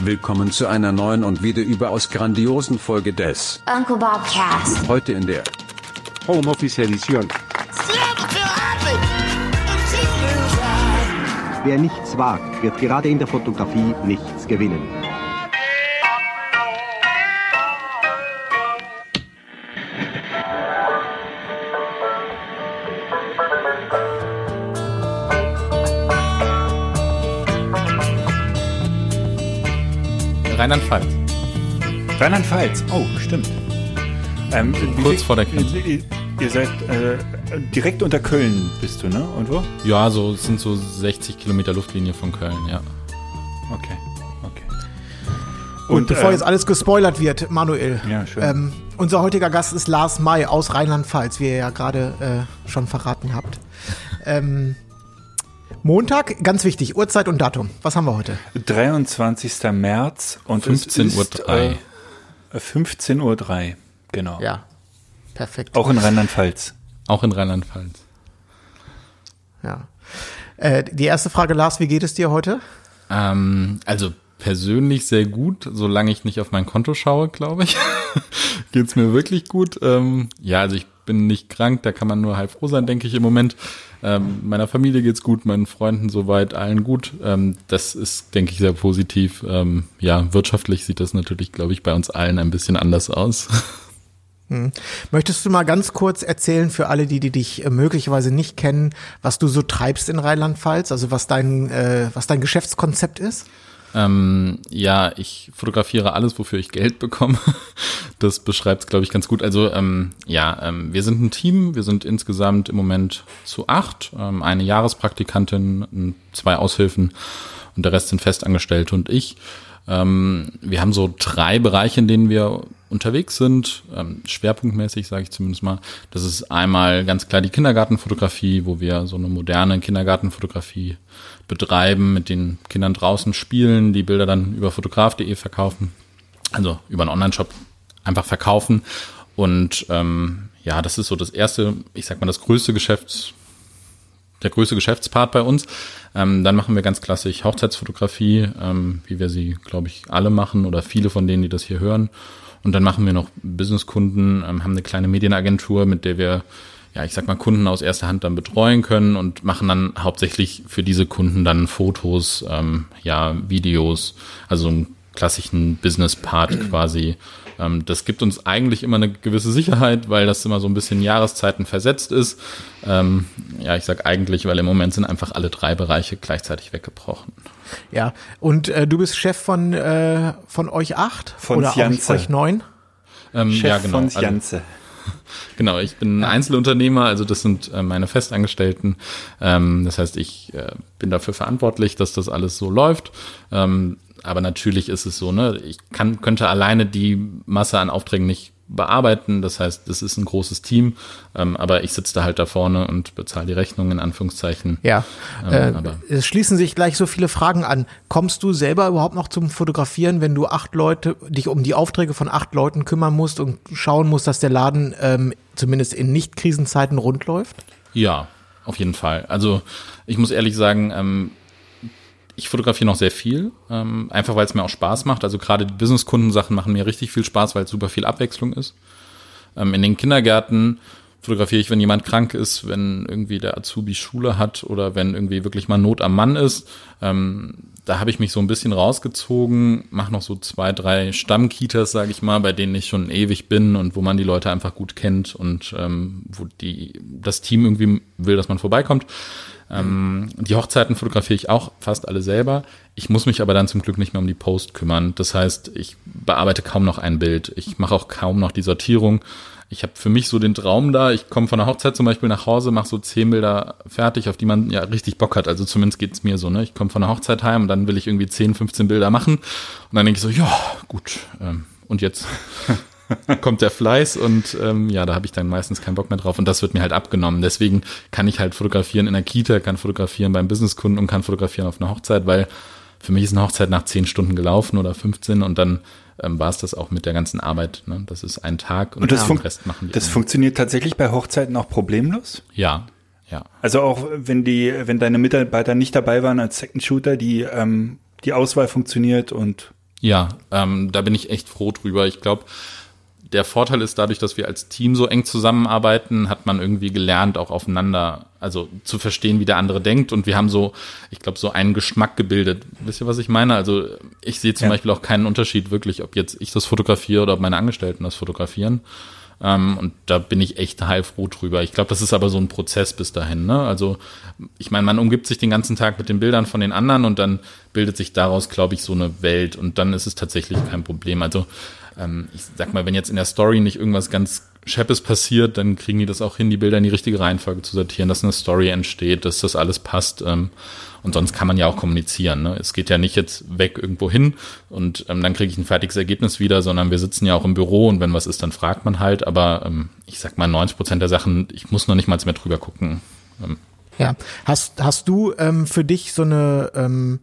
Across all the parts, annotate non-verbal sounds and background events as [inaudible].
Willkommen zu einer neuen und wieder überaus grandiosen Folge des Uncle Bob Cast. Heute in der Homeoffice Edition. Wer nichts wagt, wird gerade in der Fotografie nichts gewinnen. Rheinland-Pfalz. Rheinland-Pfalz, oh, stimmt. Ähm, wie Kurz vor der Grenze. Ihr, ihr seid äh, direkt unter Köln, bist du, ne? Und wo? Ja, so es sind so 60 Kilometer Luftlinie von Köln, ja. Okay, okay. Und, bevor äh, jetzt alles gespoilert wird, Manuel, Ja, schön. ähm, unser heutiger Gast ist Lars May aus Rheinland-Pfalz, wie ihr ja gerade äh, schon verraten habt. ähm, Montag, ganz wichtig, Uhrzeit und Datum. Was haben wir heute? 23. März und 15.03 es ist, äh, 15.03 Uhr, genau. Ja, perfekt. Auch in Rheinland-Pfalz. Auch in Rheinland-Pfalz. Ja. Äh, die erste Frage, Lars, wie geht es dir heute? Ähm, also persönlich sehr gut, solange ich nicht auf mein Konto schaue, glaube ich. [laughs] Geht's mir wirklich gut. Ähm, ja, also ich bin nicht krank, da kann man nur halb froh sein, denke ich im Moment. Ähm, meiner Familie geht's gut, meinen Freunden soweit, allen gut. Ähm, das ist, denke ich, sehr positiv. Ähm, ja, wirtschaftlich sieht das natürlich, glaube ich, bei uns allen ein bisschen anders aus. [laughs] Möchtest du mal ganz kurz erzählen für alle, die, die dich äh, möglicherweise nicht kennen, was du so treibst in Rheinland-Pfalz, also was dein, äh, was dein Geschäftskonzept ist? Ähm, ja, ich fotografiere alles, wofür ich Geld bekomme. [laughs] Das beschreibt es, glaube ich, ganz gut. Also ähm, ja, ähm, wir sind ein Team. Wir sind insgesamt im Moment zu acht. Ähm, eine Jahrespraktikantin, zwei Aushilfen und der Rest sind Festangestellte und ich. Ähm, wir haben so drei Bereiche, in denen wir unterwegs sind, ähm, schwerpunktmäßig sage ich zumindest mal. Das ist einmal ganz klar die Kindergartenfotografie, wo wir so eine moderne Kindergartenfotografie betreiben, mit den Kindern draußen spielen, die Bilder dann über fotograf.de verkaufen, also über einen Online-Shop einfach verkaufen. Und ähm, ja, das ist so das erste, ich sag mal, das größte Geschäfts, der größte Geschäftspart bei uns. Ähm, dann machen wir ganz klassisch Hochzeitsfotografie, ähm, wie wir sie, glaube ich, alle machen oder viele von denen, die das hier hören. Und dann machen wir noch Businesskunden, ähm, haben eine kleine Medienagentur, mit der wir, ja, ich sag mal, Kunden aus erster Hand dann betreuen können und machen dann hauptsächlich für diese Kunden dann Fotos, ähm, ja, Videos, also so einen klassischen Business-Part quasi. Ähm, das gibt uns eigentlich immer eine gewisse Sicherheit, weil das immer so ein bisschen Jahreszeiten versetzt ist. Ähm, ja, ich sag eigentlich, weil im Moment sind einfach alle drei Bereiche gleichzeitig weggebrochen. Ja, und äh, du bist Chef von, äh, von euch acht? Von Oder euch, Janze. euch neun? Ähm, Chef ja, genau. von Also- Janze. [laughs] Genau, ich bin Einzelunternehmer, also das sind äh, meine Festangestellten. Ähm, das heißt, ich äh, bin dafür verantwortlich, dass das alles so läuft. Ähm, aber natürlich ist es so, ne, ich kann, könnte alleine die Masse an Aufträgen nicht bearbeiten. Das heißt, es ist ein großes Team, ähm, aber ich sitze da halt da vorne und bezahle die Rechnung in Anführungszeichen. Ja. Ähm, äh, aber- es schließen sich gleich so viele Fragen an. Kommst du selber überhaupt noch zum Fotografieren, wenn du acht Leute, dich um die Aufträge von acht Leuten kümmern musst und schauen musst, dass der Laden ähm, zumindest in Nicht-Krisenzeiten rund läuft? Ja, auf jeden Fall. Also ich muss ehrlich sagen, ähm, ich fotografiere noch sehr viel, ähm, einfach weil es mir auch Spaß macht. Also gerade die Business-Kundensachen machen mir richtig viel Spaß, weil es super viel Abwechslung ist. Ähm, in den Kindergärten fotografiere ich, wenn jemand krank ist, wenn irgendwie der Azubi Schule hat oder wenn irgendwie wirklich mal Not am Mann ist. Ähm, da habe ich mich so ein bisschen rausgezogen, mache noch so zwei, drei Stammkitas, sage ich mal, bei denen ich schon ewig bin und wo man die Leute einfach gut kennt und ähm, wo die das Team irgendwie will, dass man vorbeikommt. Ähm, die Hochzeiten fotografiere ich auch fast alle selber. Ich muss mich aber dann zum Glück nicht mehr um die Post kümmern. Das heißt, ich bearbeite kaum noch ein Bild. Ich mache auch kaum noch die Sortierung. Ich habe für mich so den Traum da. Ich komme von der Hochzeit zum Beispiel nach Hause, mache so zehn Bilder fertig, auf die man ja richtig Bock hat. Also zumindest geht's mir so. Ne? Ich komme von der Hochzeit heim und dann will ich irgendwie 10, 15 Bilder machen. Und dann denke ich so, ja, gut. Ähm, und jetzt [laughs] [laughs] kommt der Fleiß und ähm, ja, da habe ich dann meistens keinen Bock mehr drauf und das wird mir halt abgenommen. Deswegen kann ich halt fotografieren in der Kita, kann fotografieren beim Businesskunden und kann fotografieren auf einer Hochzeit, weil für mich ist eine Hochzeit nach zehn Stunden gelaufen oder 15 und dann ähm, war es das auch mit der ganzen Arbeit. Ne? Das ist ein Tag und, Und das, den Rest machen die das anderen. funktioniert tatsächlich bei Hochzeiten auch problemlos? Ja, Ja. Also auch wenn die, wenn deine Mitarbeiter nicht dabei waren als Second Shooter, die ähm, die Auswahl funktioniert und Ja, ähm, da bin ich echt froh drüber. Ich glaube, der Vorteil ist dadurch, dass wir als Team so eng zusammenarbeiten, hat man irgendwie gelernt, auch aufeinander, also zu verstehen, wie der andere denkt. Und wir haben so, ich glaube, so einen Geschmack gebildet. Wisst ihr, was ich meine? Also ich sehe zum Ja. Beispiel auch keinen Unterschied wirklich, ob jetzt ich das fotografiere oder ob meine Angestellten das fotografieren. Ähm, und da bin ich echt heilfroh drüber. Ich glaube, das ist aber so ein Prozess bis dahin. Ne? Also ich meine, man umgibt sich den ganzen Tag mit den Bildern von den anderen und dann bildet sich daraus, glaube ich, so eine Welt. Und dann ist es tatsächlich kein Problem. Also ähm, ich sag mal, wenn jetzt in der Story nicht irgendwas ganz Scheppes passiert, dann kriegen die das auch hin, die Bilder in die richtige Reihenfolge zu sortieren, dass eine Story entsteht, dass das alles passt. Ähm, und sonst kann man ja auch kommunizieren. Ne? Es geht ja nicht jetzt weg irgendwo hin und ähm, dann kriege ich ein fertiges Ergebnis wieder, sondern wir sitzen ja auch im Büro und wenn was ist, dann fragt man halt. Aber ähm, ich sag mal, 90 Prozent der Sachen, ich muss noch nicht mal mehr drüber gucken. Ähm, Ja. Hast, hast du ähm, für dich so eine, ähm,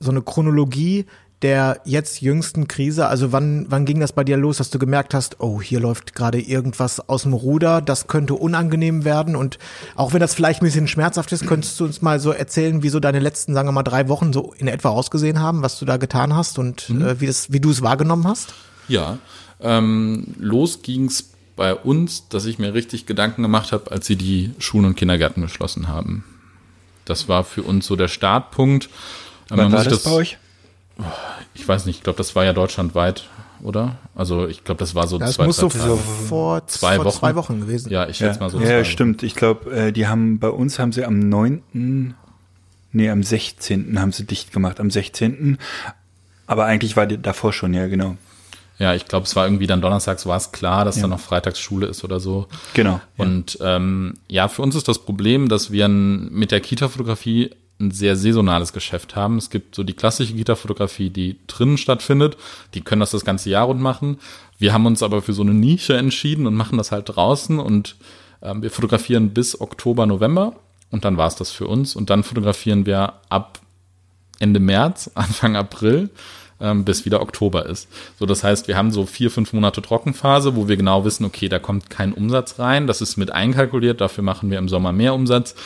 so eine Chronologie der jetzt jüngsten Krise? Also wann, wann ging das bei dir los, dass du gemerkt hast, oh, hier läuft gerade irgendwas aus dem Ruder, das könnte unangenehm werden und auch wenn das vielleicht ein bisschen schmerzhaft ist, könntest du uns mal so erzählen, wie so deine letzten, sagen wir mal, drei Wochen so in etwa ausgesehen haben, was du da getan hast und äh, wie das, wie du es wahrgenommen hast? Ja, ähm, los ging's bei uns, dass ich mir richtig Gedanken gemacht habe, als sie die Schulen und Kindergärten geschlossen haben. Das war für uns so der Startpunkt. Wann war das bei euch? Ich weiß nicht, ich glaube, das war ja deutschlandweit, oder? Also ich glaube, das war so Ja, es zwei, muss drei so vor, Zwei vor Wochen. zwei Wochen gewesen. Ja, ich Ja, schätze mal so ja, ja stimmt. Ich glaube, äh, die haben bei uns haben sie am 9. Nee, am 16. haben sie dicht gemacht, am 16. Aber eigentlich war die davor schon, ja, genau. Ja, ich glaube, es war irgendwie dann donnerstags war es klar, dass Ja. dann noch Freitagsschule ist oder so. Genau. ja. Und ähm, ja, für uns ist das Problem, dass wir mit der Kita-Fotografie ein sehr saisonales Geschäft haben. Es gibt so die klassische Kita-Fotografie, die drinnen stattfindet. Die können das das ganze Jahr rund machen. Wir haben uns aber für so eine Nische entschieden und machen das halt draußen und ähm, wir fotografieren bis Oktober, November und dann war es das für uns. Und dann fotografieren wir ab Ende März, [laughs] Anfang April, ähm, bis wieder Oktober ist. So, das heißt, wir haben so vier, fünf Monate Trockenphase, wo wir genau wissen, okay, da kommt kein Umsatz rein. Das ist mit einkalkuliert. Dafür machen wir im Sommer mehr Umsatz.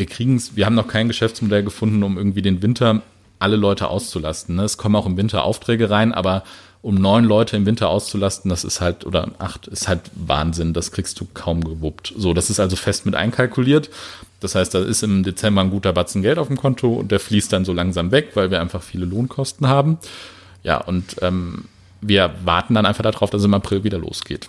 Wir kriegen es, wir haben noch kein Geschäftsmodell gefunden, um irgendwie den Winter alle Leute auszulasten. Ne? Es kommen auch im Winter Aufträge rein, aber um neun Leute im Winter auszulasten, das ist halt, oder acht, ist halt Wahnsinn. Das kriegst du kaum gewuppt. So, das ist also fest mit einkalkuliert. Das heißt, da ist im Dezember ein guter Batzen Geld auf dem Konto und der fließt dann so langsam weg, weil wir einfach viele Lohnkosten haben. Ja, und ähm, wir warten dann einfach darauf, dass es im April wieder losgeht.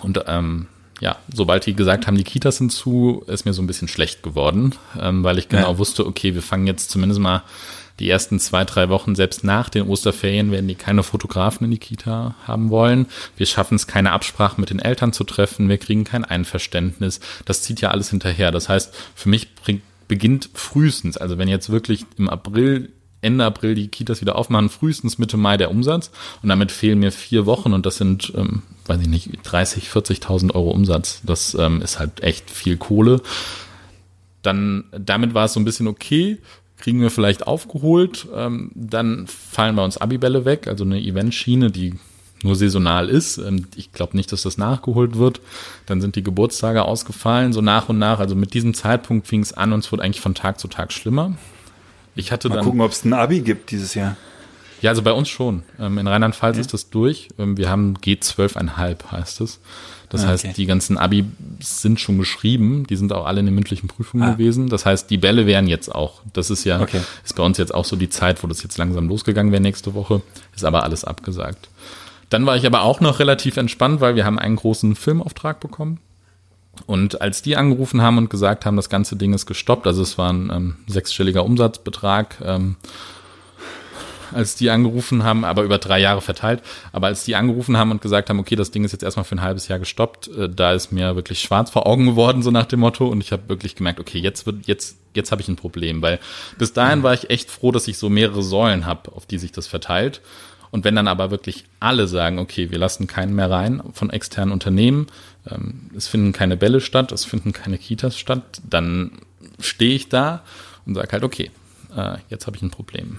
Und ähm, ja, sobald die gesagt haben, die Kitas sind zu, ist mir so ein bisschen schlecht geworden, ähm, weil ich genau Ja. wusste, okay, wir fangen jetzt zumindest mal die ersten zwei, drei Wochen, selbst nach den Osterferien, werden die keine Fotografen in die Kita haben wollen. Wir schaffen es, keine Absprache mit den Eltern zu treffen. Wir kriegen kein Einverständnis. Das zieht ja alles hinterher. Das heißt, für mich bringt, beginnt frühestens, also wenn jetzt wirklich im April Ende April die Kitas wieder aufmachen, frühestens Mitte Mai der Umsatz. Und damit fehlen mir vier Wochen und das sind, ähm, weiß ich nicht, 30, 40.000 Euro Umsatz. Das ähm, ist halt echt viel Kohle. Dann, damit war es so ein bisschen okay, kriegen wir vielleicht aufgeholt. Ähm, dann fallen bei uns Abibälle weg, also eine Eventschiene, die nur saisonal ist. Ähm, ich glaube nicht, dass das nachgeholt wird. Dann sind die Geburtstage ausgefallen, so nach und nach. Also mit diesem Zeitpunkt fing es an und es wurde eigentlich von Tag zu Tag schlimmer. Ich hatte Mal dann gucken, ob es ein Abi gibt dieses Jahr. ja, also bei uns schon. Ähm, in Rheinland-Pfalz ist das durch. Ähm, wir haben G12,5 heißt es. Das Ah, heißt, okay. die ganzen Abi sind schon geschrieben. Die sind auch alle in den mündlichen Prüfungen Ah. gewesen. Das heißt, die Bälle wären jetzt auch. Das ist ja, Okay. ist bei uns jetzt auch so die Zeit, wo das jetzt langsam losgegangen wäre nächste Woche. Ist aber alles abgesagt. Dann war ich aber auch noch relativ entspannt, weil wir haben einen großen Filmauftrag bekommen. Und als die angerufen haben und gesagt haben, das ganze Ding ist gestoppt, also es war ein ähm, sechsstelliger Umsatzbetrag, ähm, als die angerufen haben, aber über drei Jahre verteilt, aber als die angerufen haben und gesagt haben, okay, das Ding ist jetzt erstmal für ein halbes Jahr gestoppt, äh, da ist mir wirklich schwarz vor Augen geworden, so nach dem Motto, und ich habe wirklich gemerkt, okay, jetzt wird, jetzt, jetzt habe ich ein Problem, weil bis dahin war ich echt froh, dass ich so mehrere Säulen habe, auf die sich das verteilt. Und wenn dann aber wirklich alle sagen, okay, wir lassen keinen mehr rein von externen Unternehmen, es finden keine Bälle statt, es finden keine Kitas statt, dann stehe ich da und sage halt, okay, äh, jetzt habe ich ein Problem.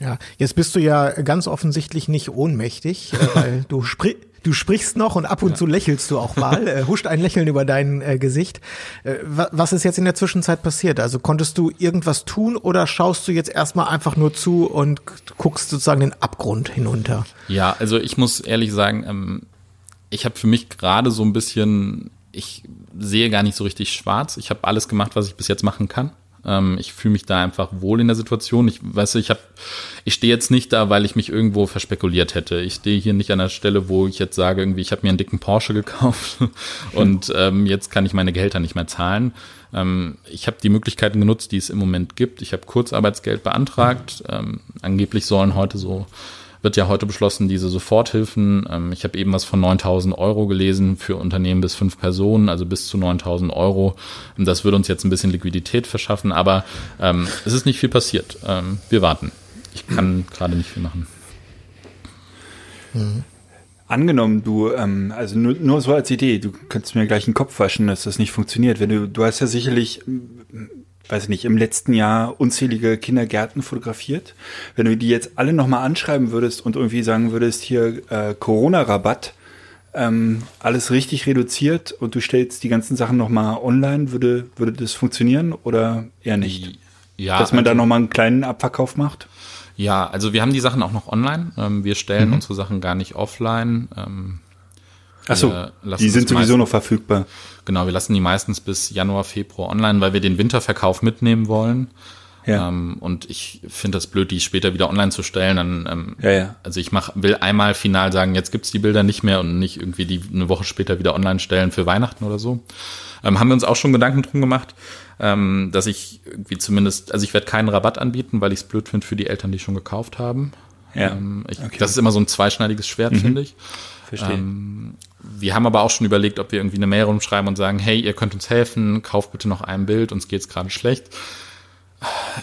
Ja, jetzt bist du ja ganz offensichtlich nicht ohnmächtig, äh, [laughs] weil du, spri du sprichst noch und ab und zu lächelst du auch mal, äh, huscht ein Lächeln über dein äh, Gesicht. Äh, wa was ist jetzt in der Zwischenzeit passiert? Also konntest du irgendwas tun oder schaust du jetzt erstmal einfach nur zu und guckst sozusagen den Abgrund hinunter? Ja, also ich muss ehrlich sagen, ähm, ich habe für mich gerade so ein bisschen, ich sehe gar nicht so richtig schwarz. Ich habe alles gemacht, was ich bis jetzt machen kann. Ähm, ich fühle mich da einfach wohl in der Situation. Ich weiß, ich habe, ich stehe jetzt nicht da, weil ich mich irgendwo verspekuliert hätte. Ich stehe hier nicht an der Stelle, wo ich jetzt sage, irgendwie, ich habe mir einen dicken Porsche gekauft [laughs] und ähm, jetzt kann ich meine Gehälter nicht mehr zahlen. Ähm, ich habe die Möglichkeiten genutzt, die es im Moment gibt. Ich habe Kurzarbeitsgeld beantragt. Ähm, angeblich sollen heute so wird ja heute beschlossen, diese Soforthilfen. Ähm, ich habe eben was von 9000 Euro gelesen für Unternehmen bis fünf Personen, also bis zu 9000 Euro. Das würde uns jetzt ein bisschen Liquidität verschaffen, aber ähm, es ist nicht viel passiert. Ähm, wir warten. Ich kann gerade nicht viel machen. Mhm. Angenommen, du, ähm, also nur, nur so als Idee, du könntest mir gleich den Kopf waschen, dass das nicht funktioniert. Wenn du, du hast ja sicherlich weiß ich nicht, im letzten Jahr unzählige Kindergärten fotografiert. Wenn du die jetzt alle nochmal anschreiben würdest und irgendwie sagen würdest, hier äh, Corona-Rabatt, ähm, alles richtig reduziert und du stellst die ganzen Sachen nochmal online, würde, würde das funktionieren oder eher nicht? Ja. Dass man also, da nochmal einen kleinen Abverkauf macht? Ja, also wir haben die Sachen auch noch online. Ähm, wir stellen mhm. unsere Sachen gar nicht offline. Ähm, Achso, die sind sowieso noch verfügbar. Genau, wir lassen die meistens bis Januar, Februar online, weil wir den Winterverkauf mitnehmen wollen. Ja. Ähm, und ich finde das blöd, die später wieder online zu stellen. Dann, ähm, ja, ja. Also ich mach, will einmal final sagen, jetzt gibt's die Bilder nicht mehr und nicht irgendwie die eine Woche später wieder online stellen für Weihnachten oder so. Ähm, haben wir uns auch schon Gedanken drum gemacht, ähm, dass ich irgendwie zumindest, also ich werde keinen Rabatt anbieten, weil ich es blöd finde für die Eltern, die schon gekauft haben. Ja. Ähm, ich, okay. Das ist immer so ein zweischneidiges Schwert, mhm. finde ich. Verstehe. Ähm, wir haben aber auch schon überlegt, ob wir irgendwie eine Mail rumschreiben und sagen, hey, ihr könnt uns helfen, kauft bitte noch ein Bild, uns geht's gerade schlecht.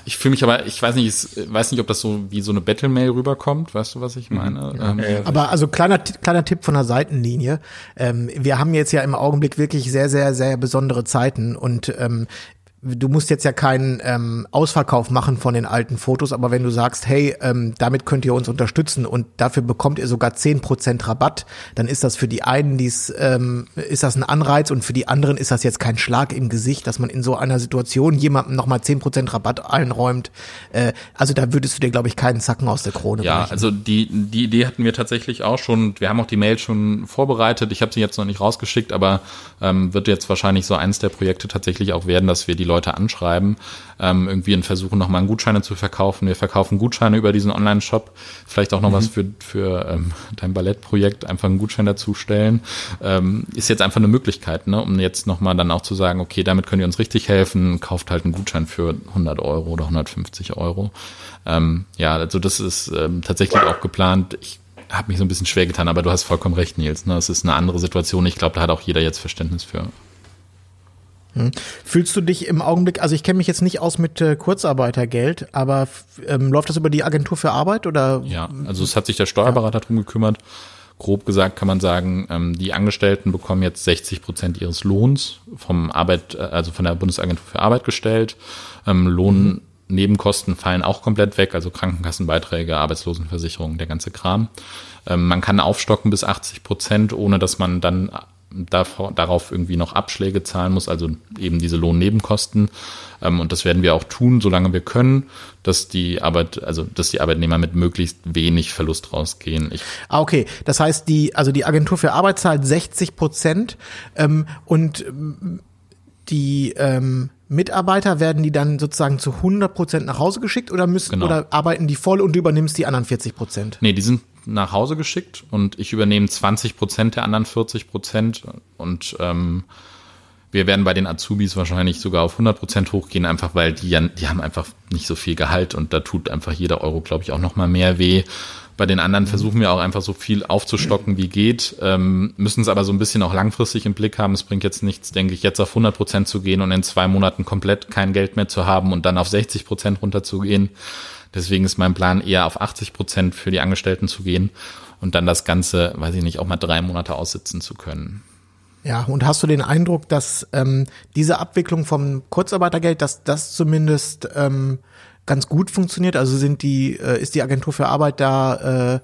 Ich fühle mich aber, ich weiß nicht, ich weiß nicht, ob das so wie so eine Battle-Mail rüberkommt, weißt du, was ich meine? Mhm. Ähm, aber also kleiner, kleiner Tipp von der Seitenlinie. Ähm, wir haben jetzt ja im Augenblick wirklich sehr, sehr, sehr besondere Zeiten und ähm, du musst jetzt ja keinen ähm, Ausverkauf machen von den alten Fotos, aber wenn du sagst, hey, ähm, damit könnt ihr uns unterstützen und dafür bekommt ihr sogar zehn Prozent Rabatt, dann ist das für die einen dies, ähm, ist das ein Anreiz und für die anderen ist das jetzt kein Schlag im Gesicht, dass man in so einer Situation jemandem nochmal zehn Prozent Rabatt einräumt. Äh, also da würdest du dir, glaube ich, keinen Zacken aus der Krone Ja, brechen. also die, die Idee hatten wir tatsächlich auch schon. Wir haben auch die Mail schon vorbereitet. Ich habe sie jetzt noch nicht rausgeschickt, aber ähm, wird jetzt wahrscheinlich so eins der Projekte tatsächlich auch werden, dass wir die Leute anschreiben, ähm, irgendwie in Versuchen nochmal Gutscheine zu verkaufen. Wir verkaufen Gutscheine über diesen Online-Shop, vielleicht auch noch mhm. was für, für ähm, dein Ballettprojekt, einfach einen Gutschein dazustellen. Ähm, ist jetzt einfach eine Möglichkeit, ne, um jetzt nochmal dann auch zu sagen, okay, damit könnt ihr uns richtig helfen, kauft halt einen Gutschein für 100 Euro oder 150 Euro. Ähm, ja, also das ist ähm, tatsächlich auch geplant. Ich habe mich so ein bisschen schwer getan, aber du hast vollkommen recht, Nils. Ne? Es ist eine andere Situation. Ich glaube, da hat auch jeder jetzt Verständnis für. Hm. Fühlst du dich im Augenblick, also ich kenne mich jetzt nicht aus mit äh, Kurzarbeitergeld, aber ähm, läuft das über die Agentur für Arbeit oder? Ja, also es hat sich der Steuerberater ja. drum gekümmert. Grob gesagt kann man sagen, ähm, die Angestellten bekommen jetzt 60 Prozent ihres Lohns vom Arbeit, äh, also von der Bundesagentur für Arbeit gestellt. Ähm, Lohnnebenkosten fallen auch komplett weg, also Krankenkassenbeiträge, Arbeitslosenversicherung, der ganze Kram. Ähm, man kann aufstocken bis 80 Prozent, ohne dass man dann darauf irgendwie noch Abschläge zahlen muss, also eben diese Lohnnebenkosten. Ähm, und das werden wir auch tun, solange wir können, dass die Arbeit, also dass die Arbeitnehmer mit möglichst wenig Verlust rausgehen. Ich ah, okay. Das heißt, die, also die Agentur für Arbeit zahlt 60 Prozent ähm, und ähm, die ähm, Mitarbeiter werden die dann sozusagen zu 100 Prozent nach Hause geschickt oder müssen genau. oder arbeiten die voll und du übernimmst die anderen 40 Prozent? Nee, die sind nach Hause geschickt und ich übernehme 20 Prozent der anderen 40 Prozent und ähm, wir werden bei den Azubis wahrscheinlich sogar auf 100 Prozent hochgehen, einfach weil die, die haben einfach nicht so viel Gehalt und da tut einfach jeder Euro, glaube ich, auch noch mal mehr weh. Bei den anderen versuchen wir auch einfach so viel aufzustocken, wie geht, ähm, müssen es aber so ein bisschen auch langfristig im Blick haben. Es bringt jetzt nichts, denke ich, jetzt auf 100 Prozent zu gehen und in zwei Monaten komplett kein Geld mehr zu haben und dann auf 60 Prozent runterzugehen. Deswegen ist mein Plan eher auf 80 Prozent für die Angestellten zu gehen und dann das Ganze, weiß ich nicht, auch mal drei Monate aussitzen zu können. Ja, und hast du den Eindruck, dass ähm, diese Abwicklung vom Kurzarbeitergeld, dass das zumindest ähm, ganz gut funktioniert? Also sind die, äh, ist die Agentur für Arbeit da äh,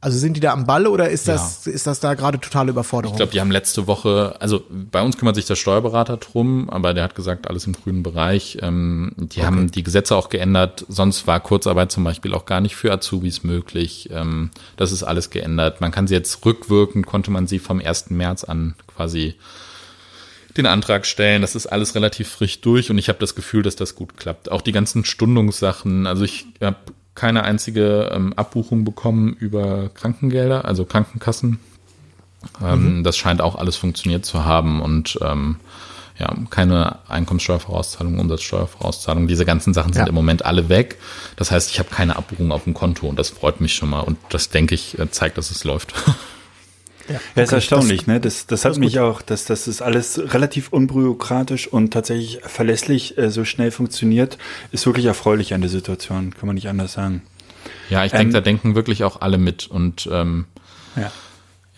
Also sind die da am Ball oder ist das, ist das da gerade totale Überforderung? Ich glaube, die haben letzte Woche, also bei uns kümmert sich der Steuerberater drum, aber der hat gesagt, alles im grünen Bereich. Ähm, die haben die Gesetze auch geändert. Sonst war Kurzarbeit zum Beispiel auch gar nicht für Azubis möglich. Ähm, das ist alles geändert. Man kann sie jetzt rückwirkend, konnte man sie vom 1. März an quasi den Antrag stellen. Das ist alles relativ frisch durch und ich habe das Gefühl, dass das gut klappt. Auch die ganzen Stundungssachen. Also ich habe keine einzige ähm, Abbuchung bekommen über Krankengelder, also Krankenkassen. Ähm, Das scheint auch alles funktioniert zu haben und ähm, ja, keine Einkommenssteuervorauszahlung, Umsatzsteuervorauszahlung. Diese ganzen Sachen sind Ja. im Moment alle weg. Das heißt, ich habe keine Abbuchung auf dem Konto und das freut mich schon mal und das denke ich äh, zeigt, dass es läuft. [laughs] Ja, ist erstaunlich, ne? Das, das hat mich auch, dass das ist alles relativ unbürokratisch und tatsächlich verlässlich äh, so schnell funktioniert, ist wirklich erfreulich an der Situation, kann man nicht anders sagen. Ja, ich Ähm, denke, da denken wirklich auch alle mit und ähm, Ja.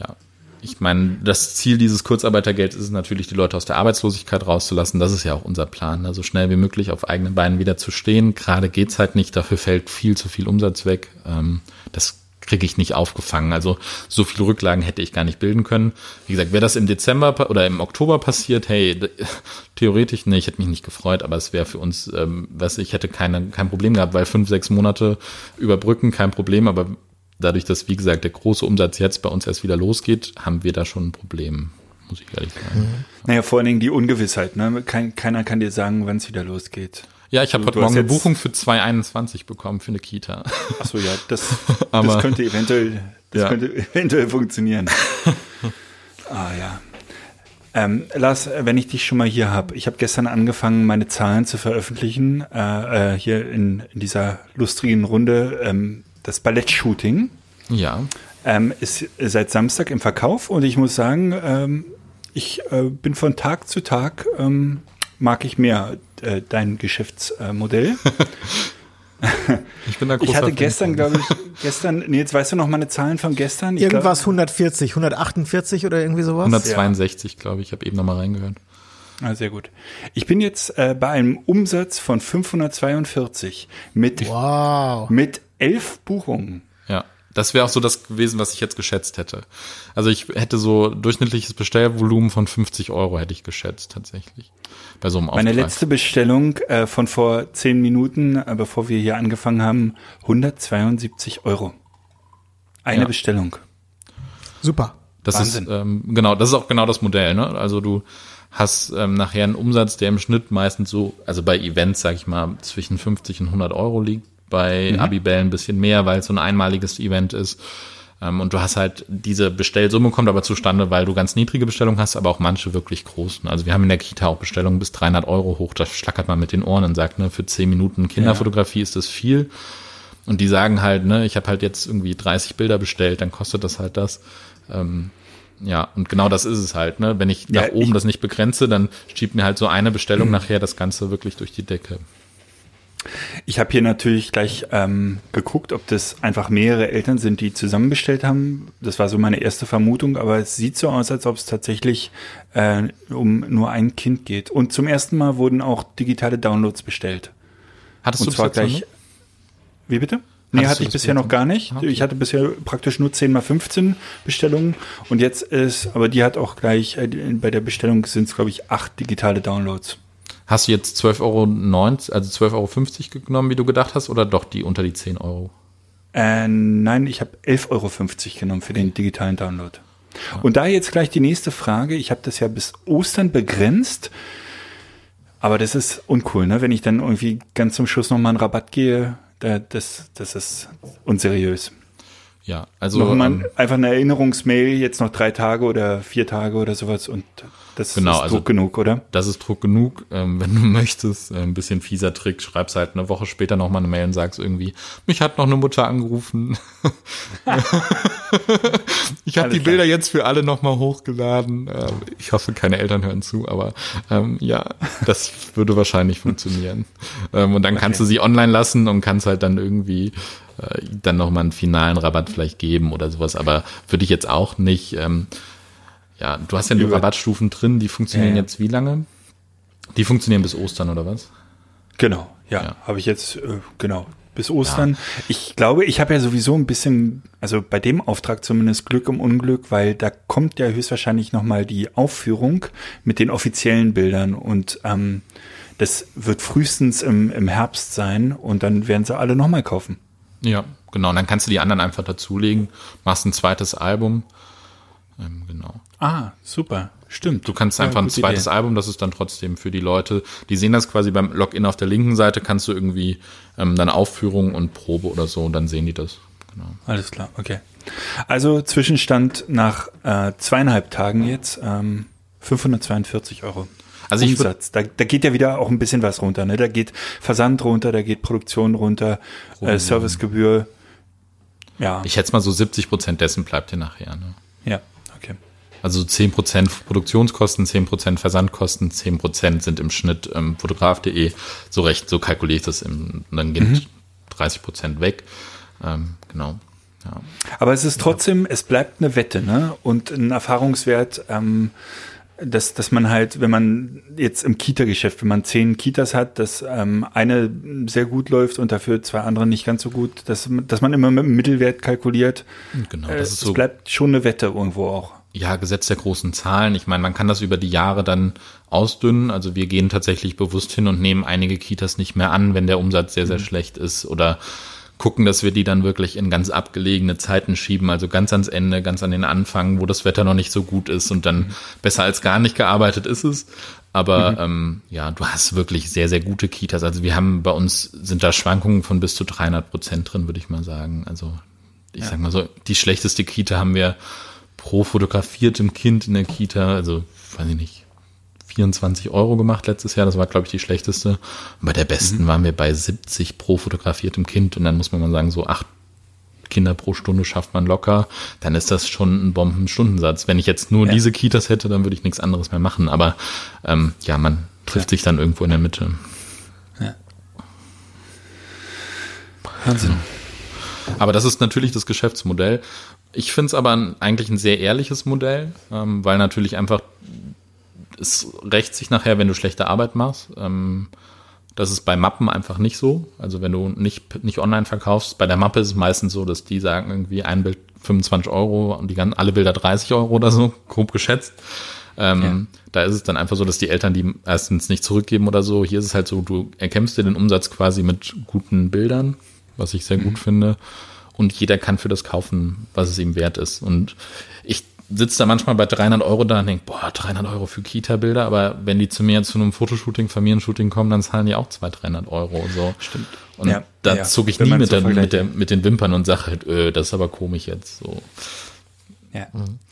ja, ich meine, das Ziel dieses Kurzarbeitergelds ist es natürlich, die Leute aus der Arbeitslosigkeit rauszulassen. Das ist ja auch unser Plan, ne? so schnell wie möglich auf eigenen Beinen wieder zu stehen. Gerade geht's halt nicht, dafür fällt viel zu viel Umsatz weg. Ähm, das kriege ich nicht aufgefangen. Also so viele Rücklagen hätte ich gar nicht bilden können. Wie gesagt, wäre das im Dezember oder im Oktober passiert, hey, [laughs] theoretisch, nee, ich hätte mich nicht gefreut, aber es wäre für uns, ähm, was ich hätte keine, kein Problem gehabt, weil fünf, sechs Monate überbrücken, kein Problem, aber dadurch, dass, wie gesagt, der große Umsatz jetzt bei uns erst wieder losgeht, haben wir da schon ein Problem, muss ich ehrlich sagen. Naja, vor allen Dingen die Ungewissheit, ne? Kein, keiner kann dir sagen, wann es wieder losgeht. Ja, ich habe Du- heute Morgen eine Buchung für 221 bekommen für eine Kita. Ach so, ja, das, [laughs] das könnte eventuell, das Ja. könnte eventuell funktionieren. [laughs] ah ja. Ähm, Lars, wenn ich dich schon mal hier habe, ich habe gestern angefangen, meine Zahlen zu veröffentlichen, äh, äh, hier in, in dieser lustigen Runde. Ähm, das Ballettshooting Ja, ähm, ist seit Samstag im Verkauf und ich muss sagen, ähm, ich äh, bin von Tag zu Tag, ähm, mag ich mehr äh, dein Geschäftsmodell. ich bin da großer Ich hatte gestern, glaube ich, gestern, nee, jetzt weißt du noch meine Zahlen von gestern? Ich Irgendwas 140, 148 oder irgendwie sowas? 162, glaube ich, ich habe eben nochmal reingehört. Glaub, ah, sehr gut. Ich bin jetzt äh, bei einem Umsatz von 542 mit, Wow. mit elf Buchungen. Das wäre auch so das gewesen, was ich jetzt geschätzt hätte. Also ich hätte so durchschnittliches Bestellvolumen von 50 Euro hätte ich geschätzt tatsächlich bei so einem Auftrag. Meine letzte Bestellung äh, von vor zehn Minuten, äh, bevor wir hier angefangen haben, 172 Euro. Eine Ja. Bestellung. Super. Das Wahnsinn. ist ähm, genau, das ist auch genau das Modell. Ne? Also du hast ähm, nachher einen Umsatz, der im Schnitt meistens so, also bei Events sag ich mal zwischen 50 und 100 Euro liegt. Bei Abibell ein bisschen mehr, weil es so ein einmaliges Event ist. Ähm, und du hast halt diese Bestellsumme kommt aber zustande, weil du ganz niedrige Bestellungen hast, aber auch manche wirklich großen. Also wir haben in der Kita auch Bestellungen bis 300 Euro hoch. Da schlackert man mit den Ohren und sagt, ne, für 10 Minuten Kinderfotografie ist das viel. Und die sagen halt, ne, ich habe halt jetzt irgendwie 30 Bilder bestellt, dann kostet das halt das. Ähm, ja, und genau das ist es halt, ne? Wenn ich Ja, nach oben ich- das nicht begrenze, dann schiebt mir halt so eine Bestellung [clears throat] nachher das Ganze wirklich durch die Decke. Ich habe hier natürlich gleich ähm, geguckt, ob das einfach mehrere Eltern sind, die zusammen bestellt haben. Das war so meine erste Vermutung, aber es sieht so aus, als ob es tatsächlich äh, um nur ein Kind geht. Und zum ersten Mal wurden auch digitale Downloads bestellt. Hattest Und du zwar gleich. Wie bitte? Nee, Hattest hatte ich bisher noch gar nicht. Okay. Ich hatte bisher praktisch nur 10 mal 15 Bestellungen. Und jetzt ist, aber die hat auch gleich, äh, bei der Bestellung sind es, glaube ich, acht digitale Downloads. Hast du jetzt 12,90 Euro, also 12,50 Euro genommen, wie du gedacht hast, oder doch die unter die 10 Euro? Äh, nein, ich habe 11,50 Euro genommen für den digitalen Download. Und da jetzt gleich die nächste Frage. Ich habe das ja bis Ostern begrenzt. Aber das ist uncool, ne? Wenn ich dann irgendwie ganz zum Schluss nochmal einen Rabatt gehe, da, das, das ist unseriös. Ja, also Nochmal ähm, einfach eine Erinnerungsmail, jetzt noch drei Tage oder vier Tage oder sowas und das Genau, ist also- Druck genug, oder? das ist Druck genug. Ähm, wenn du [laughs] möchtest, äh, ein bisschen fieser Trick, schreibst halt eine Woche später nochmal eine Mail und sagst irgendwie, mich hat noch eine Mutter angerufen. [laughs] ich habe die Bilder jetzt für alle nochmal hochgeladen. Ähm, ich hoffe, keine Eltern hören zu, aber ähm, ja, das würde wahrscheinlich funktionieren. Ähm, und dann kannst du sie online lassen und kannst halt dann irgendwie äh, dann nochmal einen finalen Rabatt vielleicht geben oder sowas. Aber würde ich jetzt auch nicht. Ähm, ja, du hast ja die Über- Rabattstufen drin, die funktionieren Ja, ja. jetzt wie lange? Die funktionieren bis Ostern oder was? Genau, ja, Ja. habe ich jetzt, äh, genau, bis Ostern. Ich glaube, ich habe ja sowieso ein bisschen, also bei dem Auftrag zumindest Glück im Unglück, weil da kommt ja höchstwahrscheinlich nochmal die Aufführung mit den offiziellen Bildern und ähm, das wird frühestens im, im Herbst sein und dann werden sie alle nochmal kaufen. Ja, genau. Und dann kannst du die anderen einfach dazulegen, machst ein zweites Album. Ähm, genau. Ah, super. Stimmt. Du kannst einfach Ja, ein gute zweites Idee. Album, das ist dann trotzdem für die Leute, die sehen das quasi beim Login auf der linken Seite, kannst du irgendwie ähm, dann Aufführung und Probe oder so und dann sehen die das. Genau. Alles klar, okay. Also Zwischenstand nach äh, zweieinhalb Tagen jetzt ähm, 542 Euro. Also ich Umsatz. Da, da geht ja wieder auch ein bisschen was runter. Ne? Da geht Versand runter, da geht Produktion runter, äh, Provision. Servicegebühr. Ja, Ich schätze mal so 70 Prozent dessen bleibt dir nachher. Ne? ja. Also 10 Prozent Produktionskosten, 10 Prozent Versandkosten, 10 Prozent sind im Schnitt ähm, fotograf.de. So recht, so kalkuliere ich das. Im, dann geht 30 Prozent weg. Ähm, genau. Ja. Aber es ist trotzdem, es bleibt eine Wette, ne? Und ein Erfahrungswert, ähm, dass, dass man halt, wenn man jetzt im Kita-Geschäft, wenn man zehn Kitas hat, dass ähm, eine sehr gut läuft und dafür zwei andere nicht ganz so gut, dass, dass man immer mit dem Mittelwert kalkuliert. Genau, Äh, das es ist so bleibt schon eine Wette irgendwo auch. Ja, Gesetz der großen Zahlen. Ich meine, man kann das über die Jahre dann ausdünnen. Also wir gehen tatsächlich bewusst hin und nehmen einige Kitas nicht mehr an, wenn der Umsatz sehr, sehr schlecht ist oder gucken, dass wir die dann wirklich in ganz abgelegene Zeiten schieben, also ganz ans Ende, ganz an den Anfang, wo das Wetter noch nicht so gut ist und dann besser als gar nicht gearbeitet ist es. Aber ähm, ja, du hast wirklich sehr, sehr gute Kitas. Also wir haben bei uns sind da Schwankungen von bis zu 300 Prozent drin, würde ich mal sagen. Also ich sag mal so, die schlechteste Kita haben wir pro fotografiertem Kind in der Kita, also weiß ich nicht, 24 Euro gemacht letztes Jahr. Das war, glaube ich, die schlechteste. Und bei der besten waren wir bei 70 pro fotografiertem Kind. Und dann muss man mal sagen, so acht Kinder pro Stunde schafft man locker. Dann ist das schon ein Bombenstundensatz. Wenn ich jetzt nur Ja. diese Kitas hätte, dann würde ich nichts anderes mehr machen. Aber ähm, ja, man trifft sich dann irgendwo in der Mitte. Wahnsinn. Aber das ist natürlich das Geschäftsmodell. Ich finde es aber ein, eigentlich ein sehr ehrliches Modell, ähm, weil natürlich einfach es rächt sich nachher, wenn du schlechte Arbeit machst. Ähm, das ist bei Mappen einfach nicht so. Also wenn du nicht, nicht online verkaufst, bei der Mappe ist es meistens so, dass die sagen irgendwie ein Bild 25 Euro und die ganzen, alle Bilder 30 Euro oder so, [laughs] grob geschätzt. Ähm, Da ist es dann einfach so, dass die Eltern die erstens nicht zurückgeben oder so. Hier ist es halt so, du erkämpfst dir den Umsatz quasi mit guten Bildern, was ich sehr gut finde. Und jeder kann für das kaufen, was es ihm wert ist. Und ich sitze da manchmal bei 300 Euro da und denke, boah, 300 Euro für Kita-Bilder. Aber wenn die zu mir zu einem Fotoshooting, Familienshooting kommen, dann zahlen die auch 200, 300 Euro. So. Stimmt. Und Ja, da ja. zucke ich Wenn nie mit, so der, mit, der, mit den Wimpern und sage halt, äh, das ist aber komisch jetzt. So. Ja.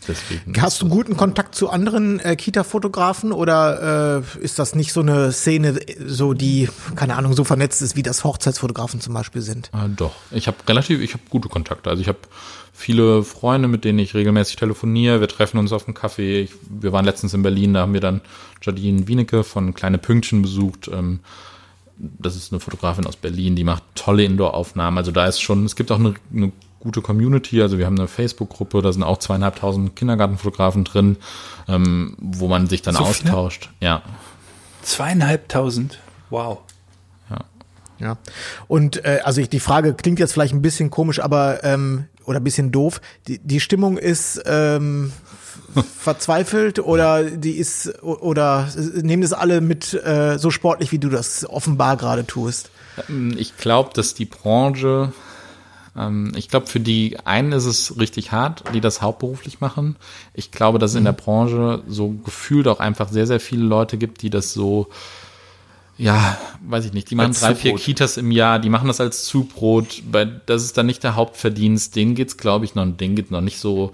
Deswegen. Hast du guten Kontakt zu anderen äh, Kita-Fotografen oder äh, ist das nicht so eine Szene, so die, keine Ahnung, so vernetzt ist, wie das Hochzeitsfotografen zum Beispiel sind? Ah, doch. Ich habe relativ, ich habe gute Kontakte. Also ich habe viele Freunde, mit denen ich regelmäßig telefoniere. Wir treffen uns auf dem Kaffee. Ich, wir waren letztens in Berlin, da haben wir dann Jadine Wienecke von Kleine Pünktchen besucht. Ähm, das ist eine Fotografin aus Berlin, die macht tolle Indoor-Aufnahmen. Also da ist schon, es gibt auch eine, eine gute Community. Also wir haben eine Facebook-Gruppe, da sind auch zweieinhalbtausend Kindergartenfotografen drin, ähm, wo man sich dann So viele? austauscht. Ja. Zweieinhalbtausend. Wow. Ja. Und äh, also ich, die Frage klingt jetzt vielleicht ein bisschen komisch, aber ähm, oder ein bisschen doof. Die, die Stimmung ist ähm, [laughs] verzweifelt oder die ist oder nehmen das alle mit äh, so sportlich, wie du das offenbar gerade tust. Ähm, Ich glaube, dass die Branche, ich glaube, für die einen ist es richtig hart, die das hauptberuflich machen. Ich glaube, dass es in der Branche so gefühlt auch einfach sehr, sehr viele Leute gibt, die das so, ja, weiß ich nicht, die machen Als drei, vier Zubrot. Kitas im Jahr, die machen das als Zubrot, bei, das ist dann nicht der Hauptverdienst, denen geht's, glaube ich, noch, denen geht noch nicht so,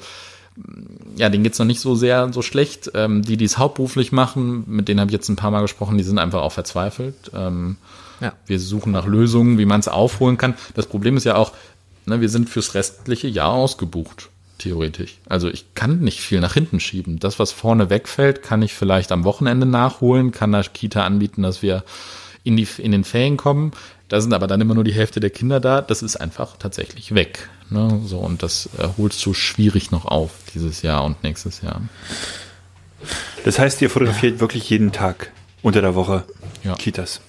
ja, denen geht's noch nicht so sehr so schlecht. Ähm, die, die es hauptberuflich machen, mit denen habe ich jetzt ein paar Mal gesprochen, die sind einfach auch verzweifelt. Ähm, Ja. wir suchen nach Lösungen, wie man es aufholen kann. Das Problem ist ja auch, ne, wir sind fürs restliche Jahr ausgebucht, theoretisch. Also ich kann nicht viel nach hinten schieben. Das, was vorne wegfällt, kann ich vielleicht am Wochenende nachholen, kann der Kita anbieten, dass wir in, die, in den Ferien kommen. Da sind aber dann immer nur die Hälfte der Kinder da. Das ist einfach tatsächlich weg. Ne? So, und das äh, holst du schwierig noch auf dieses Jahr und nächstes Jahr. Das heißt, ihr fotografiert wirklich jeden Tag unter der Woche Ja. Kitas.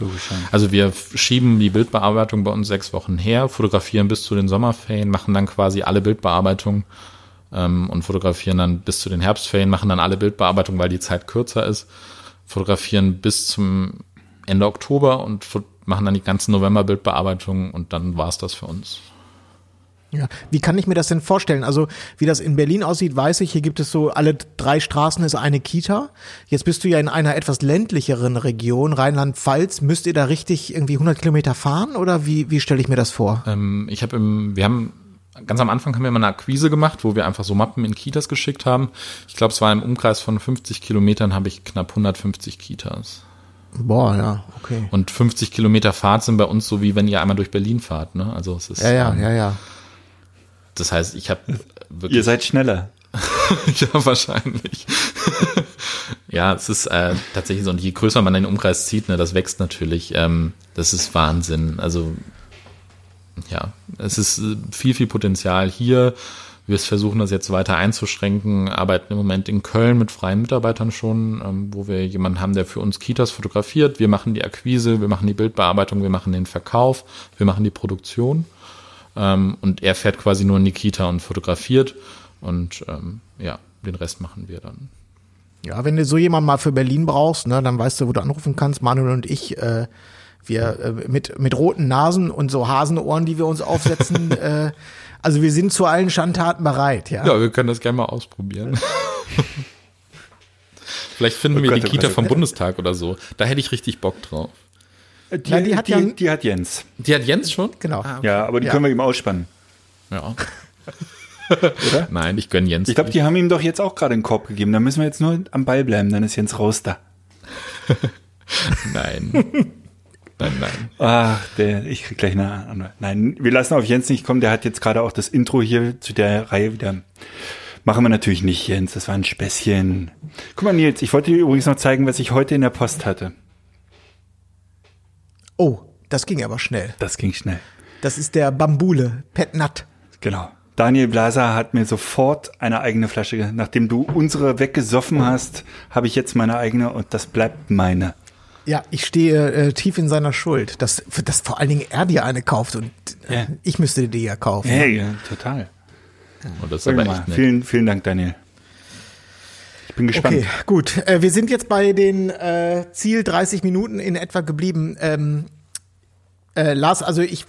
Logisch. Also wir schieben die Bildbearbeitung bei uns sechs Wochen her, fotografieren bis zu den Sommerferien, machen dann quasi alle Bildbearbeitung ähm, und fotografieren dann bis zu den Herbstferien, machen dann alle Bildbearbeitung, weil die Zeit kürzer ist, fotografieren bis zum Ende Oktober und machen dann die ganzen November-Bildbearbeitungen und dann war's das für uns. Ja. Wie kann ich mir das denn vorstellen? Also, wie das in Berlin aussieht, weiß ich, hier gibt es so, alle drei Straßen ist eine Kita. Jetzt bist du ja in einer etwas ländlicheren Region, Rheinland-Pfalz. Müsst ihr da richtig irgendwie 100 Kilometer fahren oder wie, wie stelle ich mir das vor? Ähm, ich habe im, wir haben ganz am Anfang haben wir mal eine Akquise gemacht, wo wir einfach so Mappen in Kitas geschickt haben. Ich glaube, es war im Umkreis von 50 Kilometern habe ich knapp 150 Kitas. Boah, ja, okay. Und 50 Kilometer Fahrt sind bei uns so wie wenn ihr einmal durch Berlin fahrt, ne? Also es ist Ja, ja, ähm, ja, ja. Das heißt, ich habe wirklich Ihr seid schneller. [laughs] ja wahrscheinlich. [laughs] ja, es ist äh, tatsächlich so und je größer man den Umkreis zieht, ne, das wächst natürlich. Ähm, das ist Wahnsinn. Also ja, es ist äh, viel viel Potenzial hier. Wir versuchen das jetzt weiter einzuschränken, arbeiten im Moment in Köln mit freien Mitarbeitern schon, ähm, wo wir jemanden haben, der für uns Kitas fotografiert. Wir machen die Akquise, wir machen die Bildbearbeitung, wir machen den Verkauf, wir machen die Produktion. Ähm, und er fährt quasi nur in die Kita und fotografiert. Und ähm, ja, den Rest machen wir dann. Ja, wenn du so jemanden mal für Berlin brauchst, ne, dann weißt du, wo du anrufen kannst. Manuel und ich, äh, wir äh, mit, mit roten Nasen und so Hasenohren, die wir uns aufsetzen. [laughs] äh, also wir sind zu allen Schandtaten bereit, ja. Ja, wir können das gerne mal ausprobieren. [laughs] Vielleicht finden Oh wir Gott, die oh Kita Gott, oh vom. Bundestag oder so. Da hätte ich richtig Bock drauf. Die, Na, die hat ja- die hat Jens. Die hat Jens schon? Genau. Ja, aber die Ja. können wir ihm ausspannen. Ja. [laughs] Oder? Nein, ich gönn Jens. Ich glaube, die haben ihm doch jetzt auch gerade einen Korb gegeben. Da müssen wir jetzt nur am Ball bleiben, dann ist Jens raus da. [laughs] Nein. nein, nein. Ach, der, ich krieg gleich eine andere. Nein, wir lassen auf Jens nicht kommen. Der hat jetzt gerade auch das Intro hier zu der Reihe wieder. Machen wir natürlich nicht, Jens. Das war ein Späßchen. Guck mal, Nils, ich wollte dir übrigens noch zeigen, was ich heute in der Post hatte. Oh, das ging aber schnell. Das ging schnell. Das ist der Bambule, Pet Nut. Genau. Daniel Blaser hat mir sofort eine eigene Flasche, ge- nachdem du unsere weggesoffen hast, habe ich jetzt meine eigene und das bleibt meine. Ja, ich stehe äh, tief in seiner Schuld, dass, dass vor allen Dingen er dir eine kauft und äh, Ja. ich müsste die ja kaufen. Hey, ja, total. Und das ist Sag aber mal, echt nett. vielen, vielen Dank, Daniel. Ich bin gespannt. Okay, gut. Äh, wir sind jetzt bei den äh, Ziel 30 Minuten in etwa geblieben. Ähm, äh, Lars, also ich,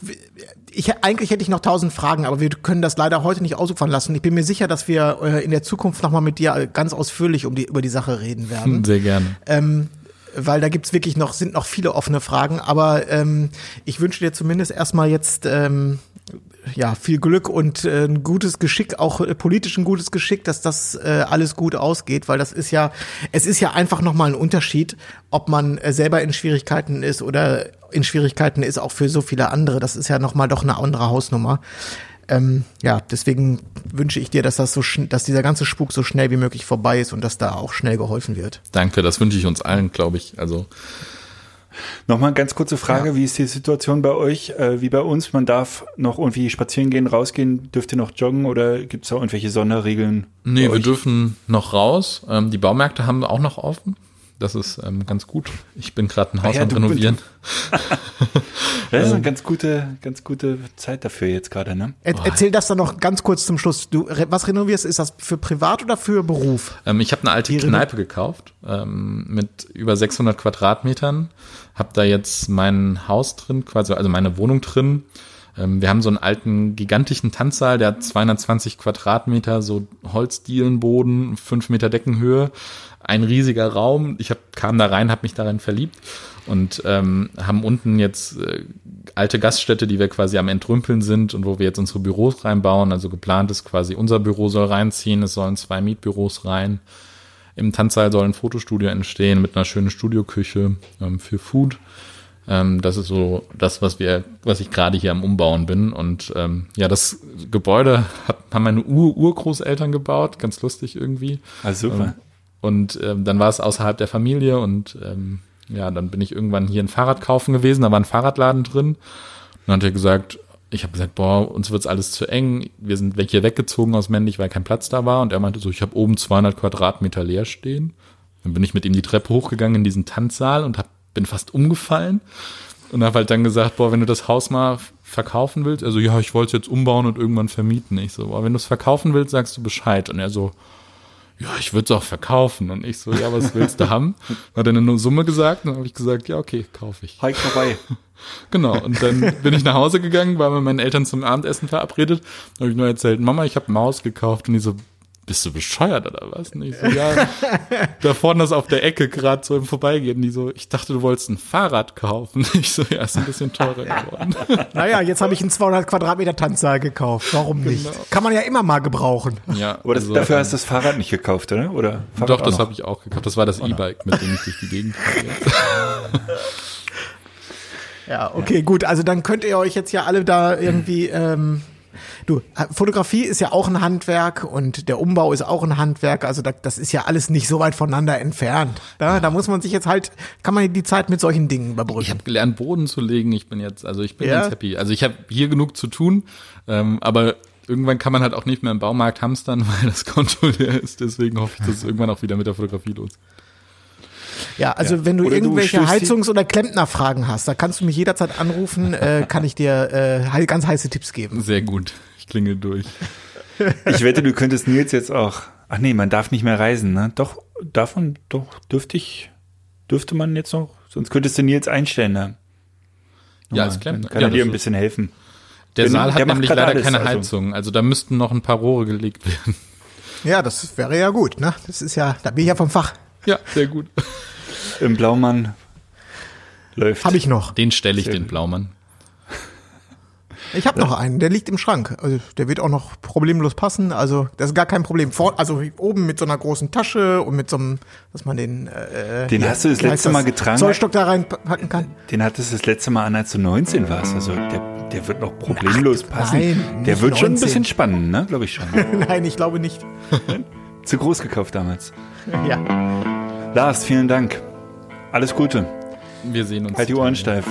ich, eigentlich hätte ich noch tausend Fragen, aber wir können das leider heute nicht ausufern lassen. Ich bin mir sicher, dass wir äh, in der Zukunft nochmal mit dir ganz ausführlich um die, über die Sache reden werden. Sehr gerne. ähm, weil da gibt's wirklich noch, sind noch viele offene Fragen, aber ähm, ich wünsche dir zumindest erstmal jetzt ähm, ja viel Glück und äh, ein gutes Geschick, auch äh, politisch ein gutes Geschick, dass das äh, alles gut ausgeht, weil das ist ja, es ist ja einfach nochmal ein Unterschied, ob man äh, selber in Schwierigkeiten ist oder in Schwierigkeiten ist auch für so viele andere. Das ist ja nochmal doch eine andere Hausnummer. Ähm, ja, deswegen wünsche ich dir, dass das so, dass dieser ganze Spuk so schnell wie möglich vorbei ist und dass da auch schnell geholfen wird. Danke, das wünsche ich uns allen, glaube ich. Also Nochmal ganz kurze Frage, wie ist die Situation bei euch, äh, wie bei uns? Man darf noch irgendwie spazieren gehen, rausgehen, dürft ihr noch joggen oder gibt es da irgendwelche Sonderregeln? Nee, wir euch? dürfen noch raus. Ähm, die Baumärkte haben auch noch offen. Das ist ähm, ganz gut. Ich bin gerade ein Haus Ah ja, am du- Renovieren. [laughs] Das ist eine ganz gute, ganz gute Zeit dafür jetzt gerade, ne? Er, erzähl das dann noch ganz kurz zum Schluss. Du, was renovierst, ist das für privat oder für Beruf? Ähm, ich habe eine alte Die Kneipe gekauft ähm, mit über 600 Quadratmetern. Hab da jetzt mein Haus drin, quasi also meine Wohnung drin. Ähm, wir haben so einen alten gigantischen Tanzsaal, der hat 220 Quadratmeter, so Holzdielenboden, 5 Meter Deckenhöhe, ein riesiger Raum. Ich hab, kam da rein, habe mich darin verliebt und ähm, haben unten jetzt äh, alte Gaststätte, die wir quasi am Entrümpeln sind und wo wir jetzt unsere Büros reinbauen. Also geplant ist quasi, unser Büro soll reinziehen, es sollen zwei Mietbüros rein. Im Tanzsaal soll ein Fotostudio entstehen mit einer schönen Studioküche ähm, für Food. Ähm, das ist so das, was wir, was ich gerade hier am Umbauen bin. Und ähm, ja, das Gebäude hat, haben meine Ur Urgroßeltern gebaut, ganz lustig irgendwie. Also super. Ähm, und ähm, dann war es außerhalb der Familie und ähm, ja, dann bin ich irgendwann hier ein Fahrrad kaufen gewesen, da war ein Fahrradladen drin. Und dann hat er gesagt, ich habe gesagt, boah, uns wird's alles zu eng. Wir sind hier weggezogen aus Männlich, weil kein Platz da war. Und er meinte so, ich habe oben 200 Quadratmeter leer stehen. Dann bin ich mit ihm die Treppe hochgegangen in diesen Tanzsaal und habe bin fast umgefallen und habe halt dann gesagt, boah, wenn du das Haus mal verkaufen willst, also ja, ich wollte es jetzt umbauen und irgendwann vermieten. Ich so, boah, wenn du es verkaufen willst, sagst du Bescheid. Und er so, ja, ich würde es auch verkaufen. Und ich so, ja, was willst du haben? Dann hat er eine Summe gesagt und dann habe ich gesagt, ja, okay, kaufe ich. Hike vorbei. [laughs] Genau. Und dann bin ich nach Hause gegangen, war mit meinen Eltern zum Abendessen verabredet. habe ich nur erzählt, Mama, ich habe Maus gekauft. Und die so, bist du bescheuert oder was? Und ich so, ja, da vorne ist auf der Ecke gerade so im Vorbeigehen. Die so, ich dachte, du wolltest ein Fahrrad kaufen. [laughs] Ich so, ja, ist ein bisschen teurer geworden. [laughs] Naja, jetzt habe ich einen 200 Quadratmeter Tanzsaal gekauft. Warum nicht? Kann man ja immer mal gebrauchen. Ja, Aber das, also, dafür hast du das Fahrrad nicht gekauft, oder? Oder Fahrrad Doch, das habe ich auch gekauft. Das war das E-Bike, mit dem ich durch die Gegend fahre. [laughs] Ja, okay, gut. Also dann könnt ihr euch jetzt ja alle da irgendwie. Ähm, du, Fotografie ist ja auch ein Handwerk und der Umbau ist auch ein Handwerk. Also da, das ist ja alles nicht so weit voneinander entfernt. Da, da muss man sich jetzt halt, kann man die Zeit mit solchen Dingen Ich überbrücken. habe gelernt, Boden zu legen. Ich bin jetzt, also ich bin Ja? ganz happy. Also ich habe hier genug zu tun, ähm, aber irgendwann kann man halt auch nicht mehr im Baumarkt hamstern, [laughs] weil das Konto leer ist. Deswegen hoffe ich, dass es irgendwann auch wieder mit der Fotografie los. Ja, also wenn du Oder du irgendwelche die- Heizungs- oder Klempnerfragen hast, da kannst du mich jederzeit anrufen, äh, [laughs] kann ich dir äh, ganz heiße Tipps geben. Sehr gut. Ich klingel durch. [laughs] Ich wette, du könntest Nils jetzt auch. Ach nee, man darf nicht mehr reisen, ne? Doch, davon, doch, dürfte ich, dürfte man jetzt noch, sonst könntest du Nils einstellen, ne? Ja, als Klempner. Dann kann Ja, er dir ein bisschen helfen. Der Saal hat der nämlich leider alles, keine also. Heizung. Also da müssten noch ein paar Rohre gelegt werden. Ja, das wäre ja gut, ne? Das ist ja, da bin ich ja vom Fach. Ja, sehr gut. [laughs] Im Blaumann läuft. Habe ich noch. Den stelle ich, Sehr den gut. Blaumann. Ich habe noch einen, der liegt im Schrank. Also der wird auch noch problemlos passen. Also das ist gar kein Problem. Vor, also oben mit so einer großen Tasche und mit so einem, dass man den. Äh, Den hast du das letzte Mal getragen? Zollstock da reinpacken kann. Den hattest du das letzte Mal an, als du 19 warst. Also der, der wird noch problemlos Ach, passen. nein, der nicht wird schon ein 19. bisschen spannend, ne? Glaube ich schon. [laughs] Nein, ich glaube nicht. Zu groß gekauft damals. Ja. Lars, vielen Dank. Alles Gute. Wir sehen uns. Halt die Ohren steif.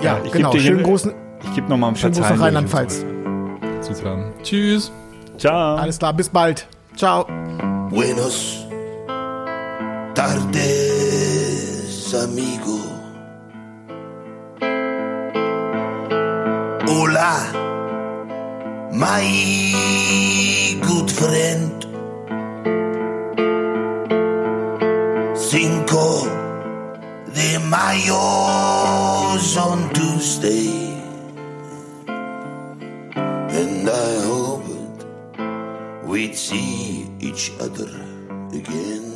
Ja, ich genau. geb dir Schönen hier- großen, Ich gebe noch mal ein paar schönen Gruß Zahlen. nach Rheinland-Pfalz. Super. Tschüss. Ciao. Alles klar, bis bald. Ciao. Buenos tardes, amigo. Hola, my good friend. De Mayo's on Tuesday. And I hoped we'd see each other again.